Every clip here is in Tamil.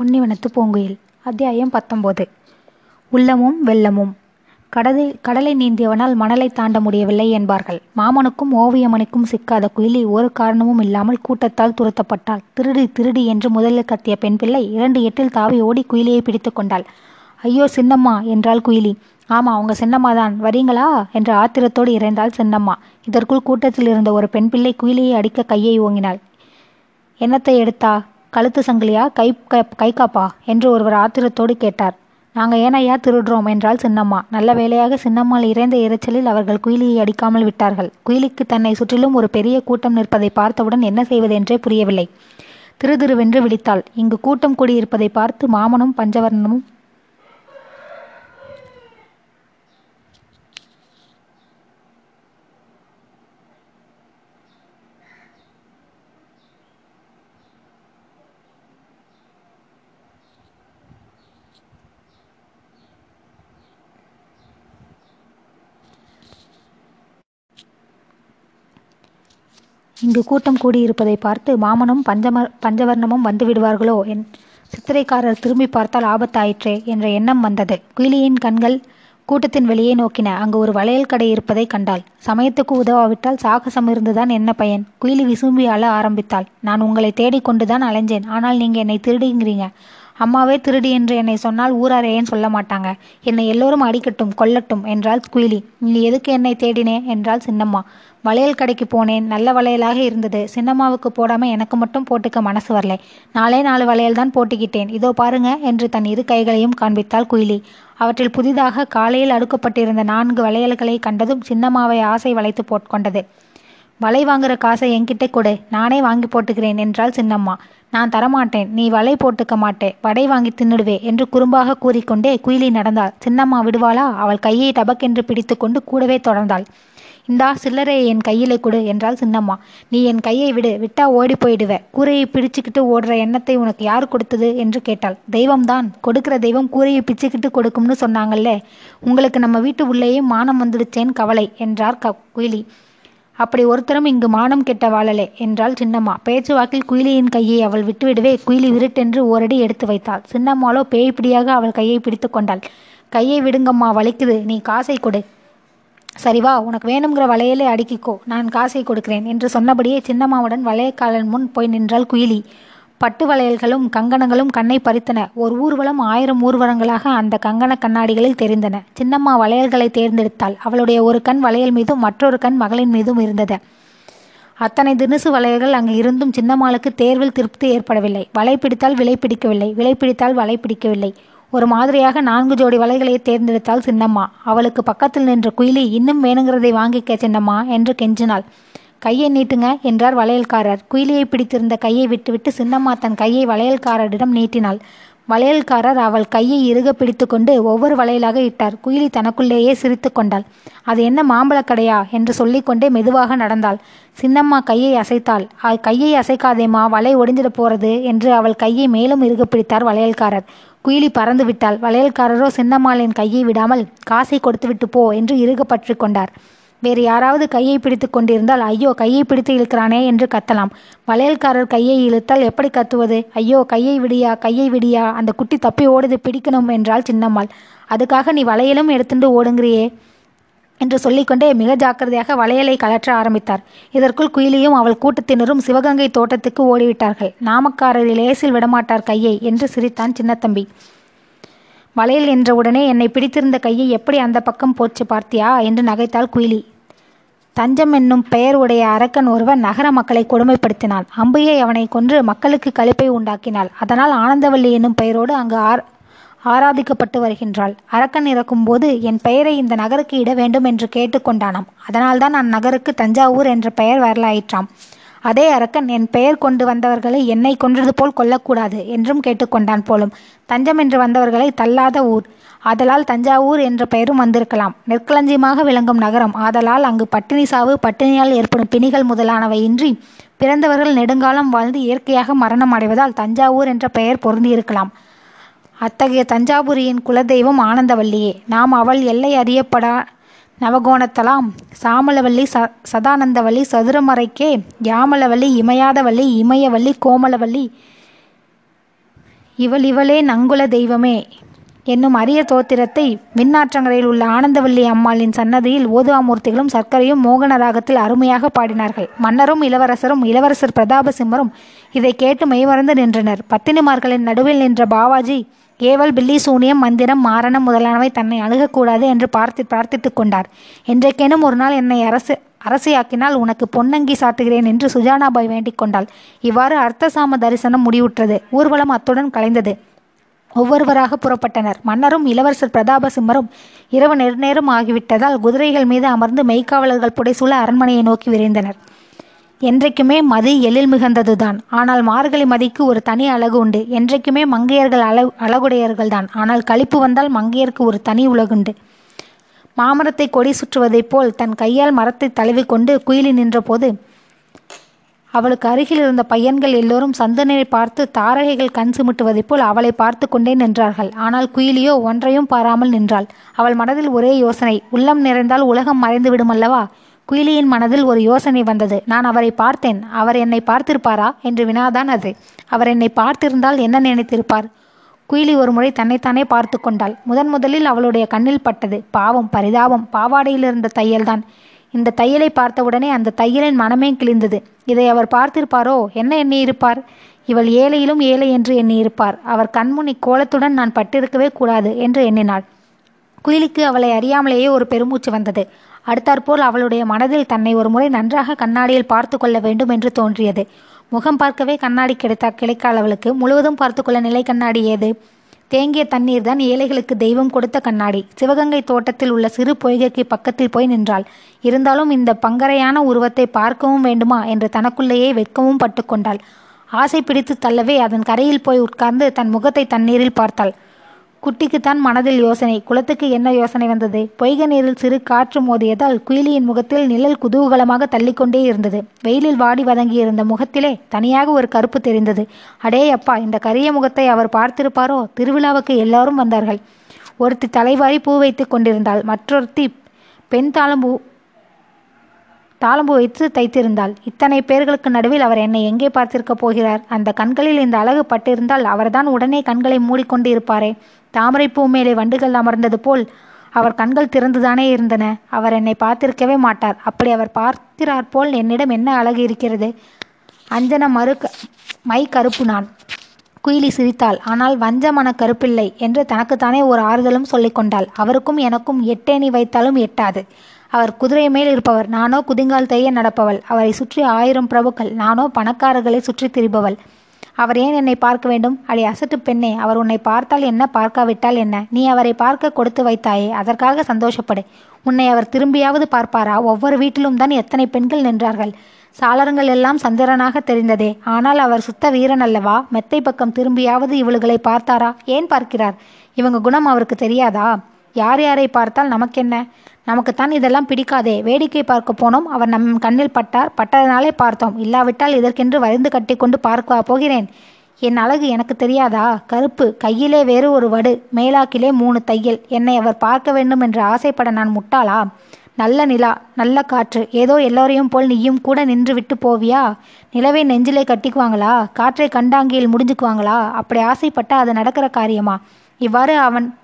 பொன்னிவனத்து பூங்குயில். அத்தியாயம் பத்தொம்போது. உள்ளமும் வெள்ளமும். கடலை கடலை நீந்தியவனால் மணலை தாண்ட முடியவில்லை என்பார்கள். மாமனுக்கும் ஓவியமனுக்கும் சிக்காத குயிலி ஒரு காரணமும் இல்லாமல் கூட்டத்தால் துரத்தப்பட்டாள். திருடி திருடி என்று முதலில் கத்திய பெண் பிள்ளை இரண்டு எட்டில் தாவி ஓடி குயிலியை பிடித்து கொண்டாள். ஐயோ சின்னம்மா என்றாள் குயிலி. ஆமா அவங்க சின்னம்மா தான் வரீங்களா? என்று ஆத்திரத்தோடு இறைந்தாள் சின்னம்மா. இதற்குள் கூட்டத்தில் இருந்த ஒரு பெண் பிள்ளை குயிலியை அடிக்க கையை ஓங்கினாள். என்னத்தை எடுத்தா? கழுத்து சங்கிலியா கை கை காப்பா என்று ஒருவர் ஆத்திரத்தோடு கேட்டார். நாங்க ஏனையா திருடுறோம் என்றால் சின்னம்மா. நல்ல வேளையாக சின்னம்மாள் இறைந்த இரைச்சலில் அவர்கள் குயிலியை அடிக்காமல் விட்டார்கள். குயிலிக்கு தன்னை சுற்றிலும் ஒரு பெரிய கூட்டம் நிற்பதை பார்த்தவுடன் என்ன செய்வதென்றே புரியவில்லை. திரு திருவென்று விழித்தாள். இங்கு கூட்டம் கூடியிருப்பதை பார்த்து மாமனும் பஞ்சவர்ணமும் இங்கு கூட்டம் கூடியிருப்பதை பார்த்து மாமனும் பஞ்சம பஞ்சவர்ணமும் வந்து விடுவார்களோ என் சித்திரைக்காரர் திரும்பி பார்த்தால் ஆபத்தாயிற்றே என்ற எண்ணம் வந்தது. குயிலியின் கண்கள் கூட்டத்தின் வெளியே நோக்கின. அங்கு ஒரு வளையல் கடை இருப்பதை கண்டாள். சமயத்துக்கு உதவாவிட்டால் சாகசம் இருந்துதான் என்ன பயன்? குயிலி விசும்பி அழ ஆரம்பித்தாள். நான் உங்களை தேடிக்கொண்டுதான் அலைஞ்சேன். ஆனால் நீங்க என்னை திருடுங்கிறீங்க அம்மாவே திருடி என்று என்னை சொன்னால் ஊரார் ஏன் சொல்ல மாட்டாங்க. என்னை எல்லோரும் அடிக்கட்டும் கொல்லட்டும் என்றாள் குயிலி. நீ எதுக்கு என்னை தேடினே? என்றாள் சின்னம்மா. வளையல் கடைக்கு போனேன். நல்ல வளையலாக இருந்தது. சின்னம்மாவுக்கு போடாம எனக்கு மட்டும் போட்டுக்க மனசு வரல. நாலே நாலு வளையல் தான் போட்டுக்கிட்டேன். இதோ பாருங்க என்று தன் இரு கைகளையும் காண்பித்தாள் குயிலி. அவற்றில் புதிதாக காலையில் அடுக்கப்பட்டிருந்த நான்கு வளையல்களை கண்டதும் சின்னம்மாவை ஆசை வளைத்து போட்கொண்டது வலை வாங்குற காசை என்கிட்ட கொடு. நானே வாங்கி போட்டுக்கிறேன் என்றாள் சின்னம்மா. நான் தரமாட்டேன். நீ வலை போட்டுக்க மாட்டே. வடை வாங்கி தின்னுடுவே என்று குறும்பாக கூறிக்கொண்டே குயிலி நடந்தாள். சின்னம்மா விடுவாளா? அவள் கையை டபக்கென்று பிடித்து கொண்டு கூடவே தொடர்ந்தாள். இந்தா சில்லறையை என் கையிலே கொடு என்றாள் சின்னம்மா. நீ என் கையை விடு. விட்டா ஓடி போயிடுவ. கூரையை பிடிச்சுக்கிட்டு ஓடுற எண்ணத்தை உனக்கு யார் கொடுத்தது? என்று கேட்டாள். தெய்வம்தான். கொடுக்கிற தெய்வம் கூரையை பிச்சுக்கிட்டு கொடுக்கும்னு சொன்னாங்கல்ல. உங்களுக்கு நம்ம வீட்டு உள்ளேயே மானம் வந்துடுச்சேன் கவலை என்றார் க குயிலி. அப்படி ஒருத்தரும் இங்கு மானம் கெட்ட வாழலே என்றாள் சின்னம்மா. பேச்சுவாக்கில் குயிலியின் கையை அவள் விட்டுவிடவே குயிலி விருட்டென்று ஓரடி எடுத்து வைத்தாள். சின்னம்மாளோ பேய்பிடியாக அவள் கையை பிடித்து கொண்டாள். கையை விடுங்கம்மா வலிக்குது. நீ காசை கொடு. சரிவா உனக்கு வேணுங்கிற வளையலே அடுக்கிக்கோ. நான் காசை கொடுக்கிறேன் என்று சொன்னபடியே சின்னம்மாவுடன் வளையக்காலன் முன் போய் நின்றாள் குயிலி. பட்டு வளையல்களும் கங்கணங்களும் கண்ணை பறித்தன. ஒரு ஊர்வலம் ஆயிரம் ஊர்வலங்களாக அந்த கங்கண கண்ணாடிகளில் தெரிந்தன. சின்னம்மா வளையல்களை தேர்ந்தெடுத்தாள். அவளுடைய ஒரு கண் வளையல் மீதும் மற்றொரு கண் மகளின் மீதும் இருந்தது. அத்தனை தினுசு வளையல்கள் அங்கு இருந்தும் சின்னம்மாளுக்கு தேர்வில் திருப்தி ஏற்படவில்லை. வலை பிடித்தால் விலை பிடிக்கவில்லை. விலை பிடித்தால் வலை பிடிக்கவில்லை. ஒரு மாதிரியாக நான்கு ஜோடி வலைகளை தேர்ந்தெடுத்தாள் சின்னம்மா. அவளுக்கு பக்கத்தில் நின்ற குயிலி இன்னும் வேணுங்கிறதை வாங்கிக்க சின்னம்மா என்று கெஞ்சினாள். கையை நீட்டுங்க என்றார் வளையல்காரர். குயிலியை பிடித்திருந்த கையை விட்டுவிட்டு சின்னம்மா தன் கையை வளையல்காரரிடம் நீட்டினாள். வளையல்காரர் அவள் கையை இறுக பிடித்து கொண்டு ஒவ்வொரு வளையலாக இட்டார். குயிலி தனக்குள்ளேயே சிரித்து கொண்டாள். அது என்ன மாம்பழக்கடையா என்று சொல்லிக்கொண்டே மெதுவாக நடந்தாள். சின்னம்மா கையை அசைத்தாள். கையை அசைக்காதேம்மா. வலை ஒடிஞ்சிட போறது என்று அவள் கையை மேலும் இறுக பிடித்தார் வளையல்காரர். குயிலி பறந்து விட்டாள். வளையல்காரரோ சின்னம்மாளின் கையை விடாமல் காசை கொடுத்துவிட்டு போ என்று இறுக பற்றி கொண்டார். வேறு யாராவது கையை பிடித்து கொண்டிருந்தால் ஐயோ கையை பிடித்து இழுக்கிறானே என்று கத்தலாம். வளையல்காரர் கையை இழுத்தால் எப்படி கத்துவது? ஐயோ கையை விடியா கையை விடியா அந்த குட்டி தப்பி ஓடுது பிடிக்கணும் என்றால் சின்னம்மாள். அதுக்காக நீ வளையலும் எடுத்துட்டு ஓடுங்கிறியே என்று சொல்லிக்கொண்டே மிக ஜாக்கிரதையாக வளையலை கலற்ற ஆரம்பித்தார். இதற்குள் குயிலியும் அவள் கூட்டத்தினரும் சிவகங்கை தோட்டத்துக்கு ஓடிவிட்டார்கள். நாமக்காரர் லேசில் விடமாட்டார் கையை என்று சிரித்தான் சின்னத்தம்பி. வளையல் என்றவுடனே என்னை பிடித்திருந்த கையை எப்படி அந்த பக்கம் போச்சு பார்த்தியா? என்று நகைத்தாள் குயிலி. தஞ்சம் என்னும் பெயர் உடைய அரக்கன் ஒருவன் நகர மக்களை கொடுமைப்படுத்தினான். அம்பையை அவனை கொன்று மக்களுக்கு கழிப்பை உண்டாக்கினாள். அதனால் ஆனந்தவல்லி என்னும் பெயரோடு அங்கு ஆர் ஆராதிக்கப்பட்டு வருகின்றாள். அரக்கன் இறக்கும்போது என் பெயரை இந்த நகருக்கு இட வேண்டும் என்று கேட்டுக்கொண்டானாம். அதனால்தான் அந்நகருக்கு தஞ்சாவூர் என்ற பெயர் வரலாயிற்றாம். அதே அரக்கன் என் பெயர் கொண்டு வந்தவர்களை என்னை கொன்றது போல் கொல்லக்கூடாது என்றும் கேட்டுக்கொண்டான் போலும். தஞ்சம் என்று வந்தவர்களை தள்ளாத ஊர். ஆதலால் தஞ்சாவூர் என்ற பெயரும் வந்திருக்கலாம். நெற்களஞ்சியமாக விளங்கும் நகரம். ஆதலால் அங்கு பட்டினி சாவு பட்டினியால் ஏற்படும் பிணிகள் முதலானவை இன்றி பிறந்தவர்கள் நெடுங்காலம் வாழ்ந்து இயற்கையாக மரணம் அடைவதால் தஞ்சாவூர் என்ற பெயர் பொருந்தியிருக்கலாம். அத்தகைய தஞ்சாபுரியின் குலதெய்வம் ஆனந்தவல்லியே. நாம் அவள் எல்லை அறியப்படா நவகோணத்தலாம். சாமலவல்லி ச சதானந்தவல்லி சதுரமறைக்கே யாமலவல்லி இமயாதவல்லி இமயவல்லி கோமலவல்லி. இவள் இவளே நங்குல தெய்வமே. என்னும் அரிய தோத்திரத்தை விண்ணாற்றங்கரையில் உள்ள ஆனந்தவல்லி அம்மாளின் சன்னதியில் ஓதுவாமூர்த்திகளும் சர்க்கரையும் மோகன ராகத்தில் அருமையாக பாடினார்கள். மன்னரும் இளவரசரும் இளவரசர் பிரதாபசிம்மரும் இதை கேட்டு மெய்மறந்து நின்றனர். பத்தினிமார்களின் நடுவில் நின்ற பாவாஜி ஏவல் பில்லி சூனியம் மந்திரம் மாரணம் முதலானவை தன்னை அணுகக்கூடாது என்று பார்த்து பிரார்த்தித்துக் கொண்டார். என்றைக்கேனும் ஒரு நாள் என்னை அரசு அரசியாக்கினால் உனக்கு பொன்னங்கி சாட்டுகிறேன் என்று சுஜானாபாய் வேண்டிக் கொண்டாள். இவ்வாறு அர்த்தசாம தரிசனம் முடிவுற்றது. ஊர்வலம் அத்துடன் கலைந்தது. ஒவ்வொருவராக புறப்பட்டனர். மன்னரும் இளவரசர் பிரதாபசிம்மரும் இரவு நெடுநேரம் ஆகிவிட்டதால் குதிரைகள் மீது அமர்ந்து மெய்க்காவலர்கள் புடைசூழ அரண்மனையை நோக்கி விரைந்தனர். என்றைக்குமே மதி எழில் மிகுந்ததுதான். ஆனால் மார்கழி மதிக்கு ஒரு தனி அழகு உண்டு. என்றைக்குமே மங்கையர்கள் அழ அழகுடையர்கள்தான். ஆனால் கழிப்பு வந்தால் மங்கையருக்கு ஒரு தனி உலகுண்டு. மாமரத்தை கொடி சுற்றுவதைப் போல் தன் கையால் மரத்தை தழுவிக்கொண்டு குயிலி நின்றபோது அவளுக்கு அருகில் இருந்த பையன்கள் எல்லோரும் சந்தனரை பார்த்து தாரகைகள் கண் சிமிட்டுவதைப் போல் அவளை பார்த்து கொண்டே நின்றார்கள். ஆனால் குயிலியோ ஒன்றையும் பாராமல் நின்றாள். அவள் மனதில் ஒரே யோசனை உள்ளம் நிறைந்தால் உலகம் மறைந்து விடுமல்லவா? குயிலியின் மனதில் ஒரு யோசனை வந்தது. நான் அவரை பார்த்தேன். அவர் என்னை பார்த்திருப்பாரா? என்று வினாதான் அது. அவர் என்னை பார்த்திருந்தால் என்ன நினைத்திருப்பார்? குயிலி ஒரு முறை தன்னைத்தானே பார்த்து கொண்டாள். முதன் முதலில் அவளுடைய கண்ணில் பட்டது. பாவம் பரிதாபம். பாவாடையில் இருந்த தையல்தான். இந்த தையலை பார்த்தவுடனே அந்த தையலின் மனமே கிழிந்தது. இதை அவர் பார்த்திருப்பாரோ? என்ன எண்ணியிருப்பார்? இவள் ஏழையிலும் ஏழை என்று எண்ணியிருப்பார். அவர் கண்முன் இக்கோலத்துடன் நான் பட்டிருக்கவே கூடாது என்று எண்ணினாள். குயிலிக்கு அவளை அறியாமலேயே ஒரு பெருமூச்சு வந்தது. அடுத்தாற்போல் அவளுடைய மனதில் தன்னை ஒரு முறை நன்றாக கண்ணாடியில் பார்த்து கொள்ள வேண்டும் என்று தோன்றியது. முகம் பார்க்கவே கண்ணாடி கிடைத்தா கிடைக்கால் அவளுக்கு. முழுவதும் பார்த்து கொள்ள நிலை கண்ணாடி ஏது? தேங்கிய தண்ணீர் தான் ஏழைகளுக்கு தெய்வம் கொடுத்த கண்ணாடி. சிவகங்கை தோட்டத்தில் உள்ள சிறு பொய்கைக்கு பக்கத்தில் போய் நின்றாள். இருந்தாலும் இந்த பங்கரையான உருவத்தை பார்க்கவும் வேண்டுமா என்று தனக்குள்ளேயே வெட்கமும் பட்டுக்கொண்டாள் ஆசை பிடித்து தள்ளவே அதன் கரையில் போய் உட்கார்ந்து தன் முகத்தை தண்ணீரில் பார்த்தாள். குட்டிக்குத்தான் மனதில் யோசனை குளத்துக்கு என்ன யோசனை வந்தது? பொய்கை நீரில் சிறு காற்று மோதியதால் குயிலியின் முகத்தில் நிழல் குதூகலமாக தள்ளிக்கொண்டே இருந்தது. வெயிலில் வாடி வதங்கியிருந்த முகத்திலே தனியாக ஒரு கருப்பு தெரிந்தது. அடே அப்பா இந்த கரிய முகத்தை அவர் பார்த்திருப்பாரோ? திருவிழாவுக்கு எல்லாரும் வந்தார்கள். ஒருத்தி தலைவாரி பூ வைத்து கொண்டிருந்தாள். மற்றொருத்தி பெண் தாளம்பூ தாளம்பு வைத்து தைத்திருந்தாள். இத்தனை பேர்களுக்கு நடுவில் அவர் என்னை எங்கே பார்த்திருக்கப் போகிறார்? அந்த கண்களில் இந்த அழகு பட்டிருந்தால் அவர்தான் உடனே கண்களை மூடிக்கொண்டு இருப்பாரே தாமரைப்பூ மேலே வண்டுகள் அமர்ந்தது போல் அவர் கண்கள் திறந்துதானே இருந்தன. அவர் என்னை பார்த்திருக்கவே மாட்டார். அப்படி அவர் பார்க்கிறார் போல் என்னிடம் என்ன அழகு இருக்கிறது? அஞ்சன மறு மை கருப்பு நான். குயிலி சிரித்தாள். ஆனால் வஞ்ச மன கருப்பில்லை என்று தனக்குத்தானே ஒரு ஆறுதலும் சொல்லிக்கொண்டாள். அவருக்கும் எனக்கும் எட்டேணி வைத்தாலும் எட்டாது. அவர் குதிரை மேல் இருப்பவர். நானோ குதிங்கால் தைய நடப்பவள். அவரை சுற்றி ஆயிரம் பிரபுக்கள். நானோ பணக்காரர்களை சுற்றி திரிபவள். அவர் ஏன் என்னை பார்க்க வேண்டும்? அடி அசட்டு பெண்ணே அவர் உன்னை பார்த்தால் என்ன? பார்க்காவிட்டால் என்ன? நீ அவரை பார்க்க கொடுத்து வைத்தாயே அதற்காக சந்தோஷப்படு. உன்னை அவர் திரும்பியாவது பார்ப்பாரா? ஒவ்வொரு வீட்டிலும் தான் எத்தனை பெண்கள் நின்றார்கள்? சாளரங்கள் எல்லாம் சந்திரனாக தெரிந்ததே. ஆனால் அவர் சுத்த வீரன் அல்லவா? மெத்தை பக்கம் திரும்பியாவது இவளுகளை பார்த்தாரா? ஏன் பார்க்கிறார்? இவங்க குணம் அவருக்கு தெரியாதா? யார் யாரை பார்த்தால் நமக்கென்ன? நமக்குத்தான் இதெல்லாம் பிடிக்காதே. வேடிக்கை பார்க்க போனோம். அவர் நம் கண்ணில் பட்டார். பட்டதனாலே பார்த்தோம். இல்லாவிட்டால் இதற்கென்று வருந்து கட்டி கொண்டு போகிறேன்? என் அழகு எனக்கு தெரியாதா? கருப்பு கையிலே வேறு ஒரு வடு மேலாக்கிலே மூணு தையல். என்னை அவர் பார்க்க வேண்டும் என்று ஆசைப்பட நான் முட்டாளா? நல்ல நிலா நல்ல காற்று. ஏதோ எல்லோரையும் போல் நீயும் கூட நின்று விட்டு போவியா? நிலவை நெஞ்சிலே கட்டிக்குவாங்களா? காற்றை கண்டாங்கியில் முடிஞ்சுக்குவாங்களா? அப்படி ஆசைப்பட்டா அது நடக்கிற காரியமா? இவ்வாறு அவன்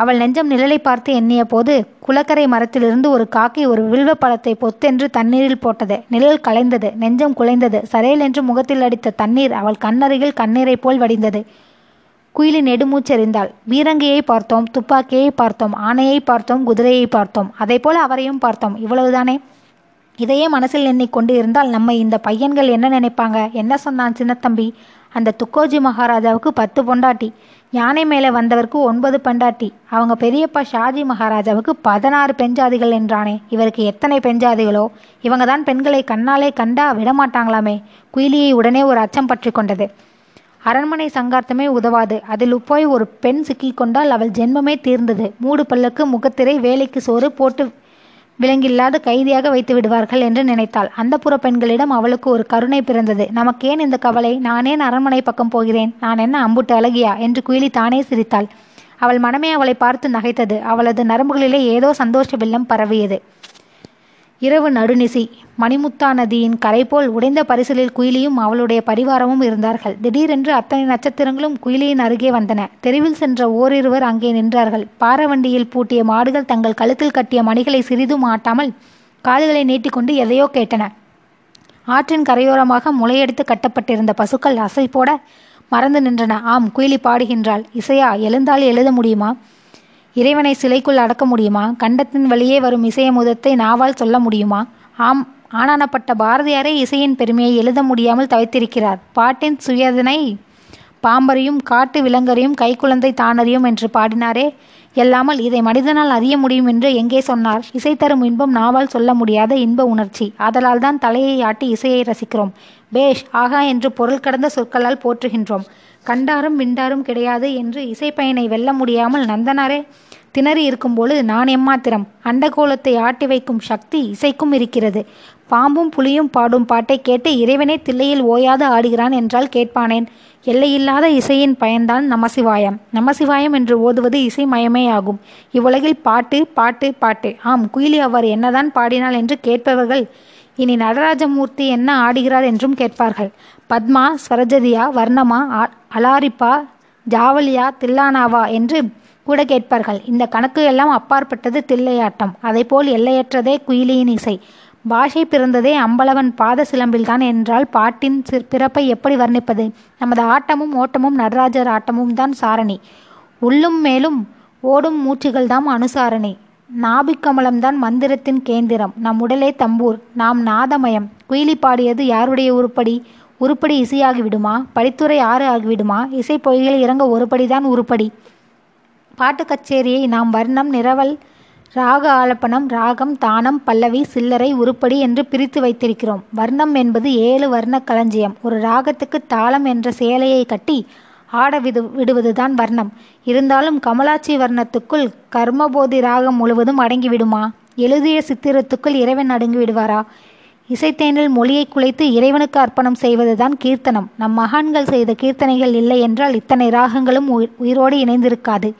அவள் நெஞ்சம் நிழலை பார்த்து எண்ணிய போது குளக்கரை மரத்திலிருந்து ஒரு காக்கை ஒரு வில்வ பழத்தை பொத்தென்று தண்ணீரில் போட்டது. நிழல் கலைந்தது நெஞ்சம் குலைந்தது. சரையல் என்று முகத்தில் அடித்த தண்ணீர் அவள் கண்ணருகில் கண்ணீரைப் போல் வடிந்தது. குயிலி நெடுமூச்செறிந்தாள் வீரங்கையை பார்த்தோம் துப்பாக்கியை பார்த்தோம் ஆணையை பார்த்தோம் குதிரையை பார்த்தோம். அதே போல அவரையும் பார்த்தோம். இவ்வளவுதானே? இதையே மனசில் எண்ணிக்கொண்டு இருந்தால் நம்ம இந்த பையன்கள் என்ன நினைப்பாங்க? என்ன சொன்னான் சின்னத்தம்பி? அந்த துக்கோஜி மகாராஜாவுக்கு பத்து பொண்டாட்டி. யானை மேலே வந்தவருக்கு ஒன்பது பெண்டாட்டி. அவங்க பெரியப்பா ஷாஜி மகாராஜாவுக்கு பதினாறு பெஞ்சாதிகள் என்றானே. இவருக்கு எத்தனை பெஞ்சாதிகளோ? இவங்க தான் பெண்களை கண்ணாலே கண்டா விடமாட்டாங்களாமே. குயிலியை உடனே ஒரு அச்சம் பற்றி கொண்டது. அரண்மனை சங்கார்த்தமே உதவாது. அதில் போய் ஒரு பெண் சிக்கிக்கொண்டால் அவள் ஜென்மமே தீர்ந்தது. மூடு பல்லுக்கு முகத்திரை வேலைக்கு சோறு போட்டு விலங்கில்லாத கைதியாக வைத்து விடுவார்கள் என்று நினைத்தாள். அந்த புற பெண்களிடம் அவளுக்கு ஒரு கருணை பிறந்தது. நமக்கேன் இந்த கவலை? நானேன் அரண்மனை பக்கம் போகிறேன். நான் என்ன அம்புட்டு அழகியா? என்று குயிலி தானே சிரித்தாள். அவள் மனமே அவளை பார்த்து நகைத்தது. அவளது நரம்புகளிலே ஏதோ சந்தோஷ வெள்ளம் பரவியது. இரவு நடுநிசி. மணிமுத்தா நதியின் கரை போல் உடைந்த பரிசலில் குயிலியும் அவளுடைய பரிவாரமும் இருந்தார்கள். திடீரென்று அத்தனை நட்சத்திரங்களும் குயிலியின் அருகே வந்தன. தெருவில் சென்ற ஓரிருவர் அங்கே நின்றார்கள். பாரவண்டியில் பூட்டிய மாடுகள் தங்கள் கழுத்தில் கட்டிய மணிகளை சிறிதும் ஆட்டாமல் காதுகளை நீட்டிக்கொண்டு எதையோ கேட்டன. ஆற்றின் கரையோரமாக முளையடித்து கட்டப்பட்டிருந்த பசுக்கள் அசை போட மறந்து நின்றன. ஆம் குயிலி பாடுகின்றாள். இசையா எழுந்தால் எழுத முடியுமா? இறைவனை சிலைக்குள் அடக்க முடியுமா? கண்டத்தின் வழியே வரும் இசையமுதத்தை நாவால் சொல்ல முடியுமா? ஆம் ஆனானப்பட்ட பாரதியாரே இசையின் பெருமையை எழுத முடியாமல் தவித்திருக்கிறார். பாட்டின் சுயதனை பாம்பரையும் காட்டு விலங்கரையும் கைக்குழந்தை தானறியும் என்று பாடினாரே. எல்லாமல் இதை மனிதனால் அறிய முடியும் என்று எங்கே சொன்னார்? இசை தரும் இன்பம் நாவால் சொல்ல முடியாத இன்ப உணர்ச்சி. அதனால் தான் தலையை ஆட்டி இசையை ரசிக்கிறோம். பேஷ் ஆகா என்று பொருள் கடந்த சொற்களால் போற்றுகின்றோம். கண்டாரும் விண்டாரும் கிடையாது என்று இசைப்பயனை வெல்ல முடியாமல் நந்தனாரே திணறி இருக்கும்பொழுது நான் எம்மாத்திரம்? அண்டகோலத்தை ஆட்டி வைக்கும் சக்தி இசைக்கும் இருக்கிறது. பாம்பும் புலியும் பாடும் பாட்டை கேட்டு இறைவனே தில்லையில் ஓயாது ஆடுகிறான் என்றால் கேட்பானேன். எல்லையில்லாத இசையின் பயன்தான் நமசிவாயம். நமசிவாயம் என்று ஓதுவது இசைமயமே ஆகும். இவ்வுலகில் பாட்டு பாட்டு பாட்டு. ஆம் குயிலி அவர் என்னதான் பாடினாள் என்று கேட்பவர்கள் இனி நடராஜமூர்த்தி என்ன ஆடுகிறார் என்றும் கேட்பார்கள். பத்மா ஸ்வரஜதியா வர்ணமா அலாரிப்பா ஜாவலியா தில்லானாவா என்று கூட கேட்பார்கள். இந்த கணக்கு எல்லாம் அப்பாற்பட்டது தில்லையாட்டம். அதைப்போல் எல்லையற்றதே குயிலியின் இசை. பாஷை பிறந்ததே அம்பலவன் பாத சிலம்பில்தான் என்றால் பாட்டின் பிறப்பை எப்படி வர்ணிப்பது? நமது ஆட்டமும் ஓட்டமும் நடராஜர் ஆட்டமும் தான் சாரணி. உள்ளும் மேலும் ஓடும் மூச்சுகள்தான் அனுசாரணி. நாபிக்கமலம்தான் மந்திரத்தின் கேந்திரம். நம் உடலே தம்பூர். நாம் நாதமயம். குயிலி பாடியது யாருடைய உருப்படி உருப்படி இசையாகிவிடுமா? படித்துறை ஆறு ஆகிவிடுமா? இசை பொய்கள் இறங்க ஒருபடிதான் உருப்படி. பாட்டு கச்சேரியை நாம் வர்ணம் நிரவல் ராக ஆலப்பனம் ராகம் தானம் பல்லவி சில்லறை உருப்படி என்று பிரித்து வைத்திருக்கிறோம். வர்ணம் என்பது ஏழு வர்ண களஞ்சியம். ஒரு ராகத்துக்கு தாளம் என்ற சேலையை கட்டி ஆட விடு விடுவதுதான் வர்ணம். இருந்தாலும் கமலாட்சி வர்ணத்துக்குள் கர்மபோதி ராகம் முழுவதும் அடங்கிவிடுமா? எழுதிய சித்திரத்துக்குள் இறைவன் அடங்கி விடுவாரா இசைத்தேனில் மொழியை குலைத்து இறைவனுக்கு அர்ப்பணம் செய்வதுதான் கீர்த்தனம். நம் மகான்கள் செய்த கீர்த்தனைகள் இல்லை என்றால் இத்தனை ராகங்களும் உயிரோடு இணைந்திருக்காது.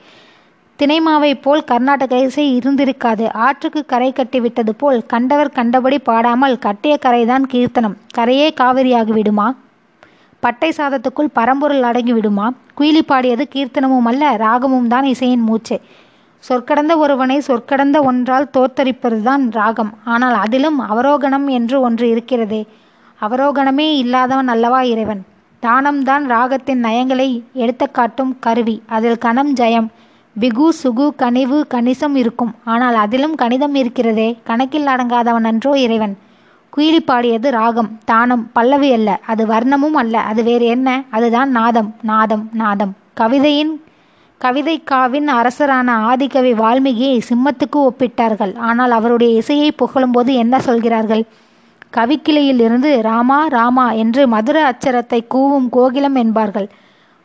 தினைமாவை போல் கர்நாடக இசை இருந்திருக்காது. ஆற்றுக்கு கரை கட்டிவிட்டது போல் கண்டவர் கண்டபடி பாடாமல் கட்டிய கரைதான் கீர்த்தனம். கரையே காவிரியாகிவிடுமா? பட்டை சாதத்துக்குள் பரம்பொருள் அடங்கி விடுமா குயிலி பாடியது கீர்த்தனமும் அல்ல ராகமும் தான் இசையின் மூச்சு. சொற்கடந்த ஒருவனை சொற்கடந்த ஒன்றால் தோற்றரிப்பதுதான் ராகம். ஆனால் அதிலும் அவரோகணம் என்று ஒன்று இருக்கிறதே. அவரோகணமே இல்லாதவன் அல்லவா இறைவன்? தானம்தான் ராகத்தின் நயங்களை எடுத்து காட்டும் கருவி. அதில் கணம் ஜெயம். பிகு சுகு கனிவு கணிசம் இருக்கும். ஆனால் அதிலும் கணிதம் இருக்கிறதே. கணக்கில் அடங்காதவன் அன்றோ இறைவன். குயிலி பாடியது ராகம். தானம் பல்லவி அல்ல. அது வர்ணமும் அல்ல. அது வேறு என்ன? அதுதான் நாதம். நாதம் நாதம். கவிதையின் கவிதைக்காவின் அரசரான ஆதிகவி வால்மீகியை சிம்மத்துக்கு ஒப்பிட்டார்கள். ஆனால் அவருடைய இசையை புகழும்போது என்ன சொல்கிறார்கள்? கவிக்கிளையில் இருந்து ராமா ராமா என்று மதுர அச்சரத்தை கூவும் கோகிலம் என்பார்கள்.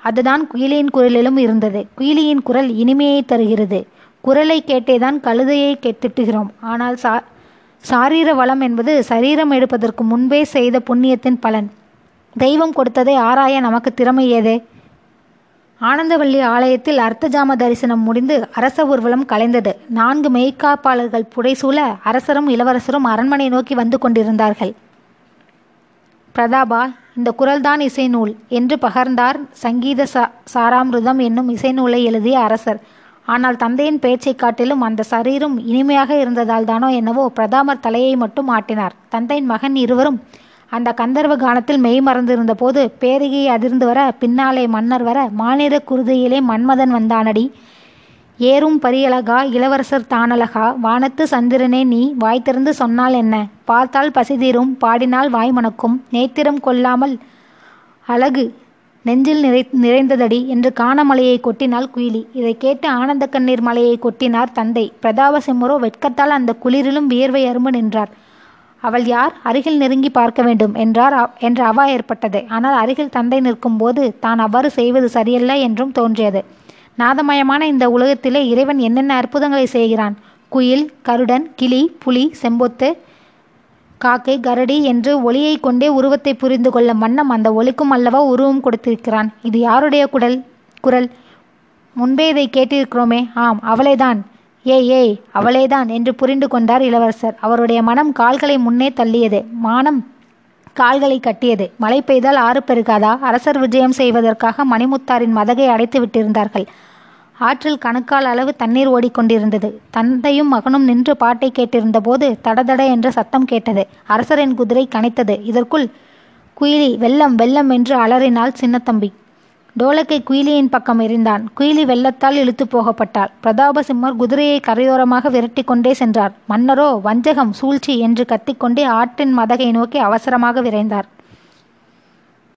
அதுதான் குயிலியின் குரலிலும் இருந்தது. குயிலியின் குரல் இனிமையை தருகிறது. குரலை கேட்டேதான் கழுதையை திட்டுகிறோம் ஆனால் சா சாரீர வளம் என்பது சரீரம் எடுப்பதற்கு முன்பே செய்த புண்ணியத்தின் பலன். தெய்வம் கொடுத்ததை ஆராய நமக்கு திறமை ஏதே? ஆனந்தவல்லி ஆலயத்தில் அர்த்தஜாம தரிசனம் முடிந்து அரச ஊர்வலம் கலைந்தது. நான்கு மெய்காப்பாளர்கள் புடைசூழ அரசரும் இளவரசரும் அரண்மனை நோக்கி வந்து கொண்டிருந்தார்கள். பிரதாபா இந்த குரல்தான் இசைநூல் என்று பகர்ந்தார் சங்கீத சா சாராமிருதம் என்னும் இசைநூலை எழுதிய அரசர். ஆனால் தந்தையின் பேச்சை காட்டிலும் அந்த சரீரம் இனிமையாக இருந்ததால் தானோ என்னவோ பிரதாமர் தலையை மட்டும் ஆட்டினார். தந்தையின் மகன் இருவரும் அந்த கந்தர்வ கானத்தில் மெய் மறந்திருந்த போது பேரிகை அதிர்ந்து வர பின்னாலே மன்னர் வர மாநில குருதியிலே மன்மதன் வந்தானடி. ஏறும் பரியழகா இளவரசர் தானழகா வானத்து சந்திரனே நீ வாய் திறந்து சொன்னால் என்ன? பார்த்தால் பசிதீரும் பாடினால் வாய் மணக்கும் நேத்திரம் கொள்ளாமல் அழகு நெஞ்சில் நிறை நிறைந்ததடி என்று காணமலையை கொட்டினாள் குயிலி. இதை கேட்டு ஆனந்த கண்ணீர் மலையை கொட்டினார் தந்தை. பிரதாப சிம்மரோ வெட்கத்தால் அந்த குளிரிலும் வியர்வை அரும்பு நின்றார். அவள் யார்? அருகில் நெருங்கி பார்க்க வேண்டும் என்றார் என்ற அவா ஏற்பட்டது. ஆனால் அருகில் தந்தை நிற்கும்போது தான் அவ்வாறு செய்வது சரியல்ல என்றும் தோன்றியது. நாதமயமான இந்த உலகத்திலே இறைவன் என்னென்ன அற்புதங்களை செய்கிறான்? குயில் கருடன் கிளி புலி செம்பொத்து காக்கை கரடி என்று ஒளியை கொண்டே உருவத்தை புரிந்து கொள்ளும் வண்ணம் அந்த ஒளிக்கும் அல்லவா உருவம் கொடுத்திருக்கிறான். இது யாருடைய குடல்? குரல். முன்பே இதை கேட்டிருக்கிறோமே. ஆம் அவளைதான். ஏய் ஏய் அவளேதான் என்று புரிந்து கொண்டார் இளவரசர். அவருடைய மனம் கால்களை முன்னே தள்ளியது. மானம் கால்களை கட்டியது. மழை பெய்தால் ஆறு பெருகாதா? அரசர் விஜயம் செய்வதற்காக மணிமுத்தாரின் மதகை அடைத்து விட்டிருந்தார்கள். ஆற்றில் கணுக்கால் அளவு தண்ணீர் ஓடிக்கொண்டிருந்தது. தந்தையும் மகனும் நின்று பாட்டை கேட்டிருந்த போது தடதட என்ற சத்தம் கேட்டது. அரசரின் குதிரை கனைத்தது. இதற்குள் குயிலி வெள்ளம் வெள்ளம் என்று அலறினாள் சின்னத்தம்பி. டோலக்கை குயிலியின் பக்கம் எறிந்தான். குயிலி வெள்ளத்தால் இழுத்து போகப்பட்டாள். பிரதாபசிம்மர் குதிரையை கரையோரமாக விரட்டி கொண்டே சென்றார். மன்னரோ வஞ்சகம் சூழ்ச்சி என்று கத்திக்கொண்டே ஆற்றின் மதகை நோக்கி அவசரமாக விரைந்தார்.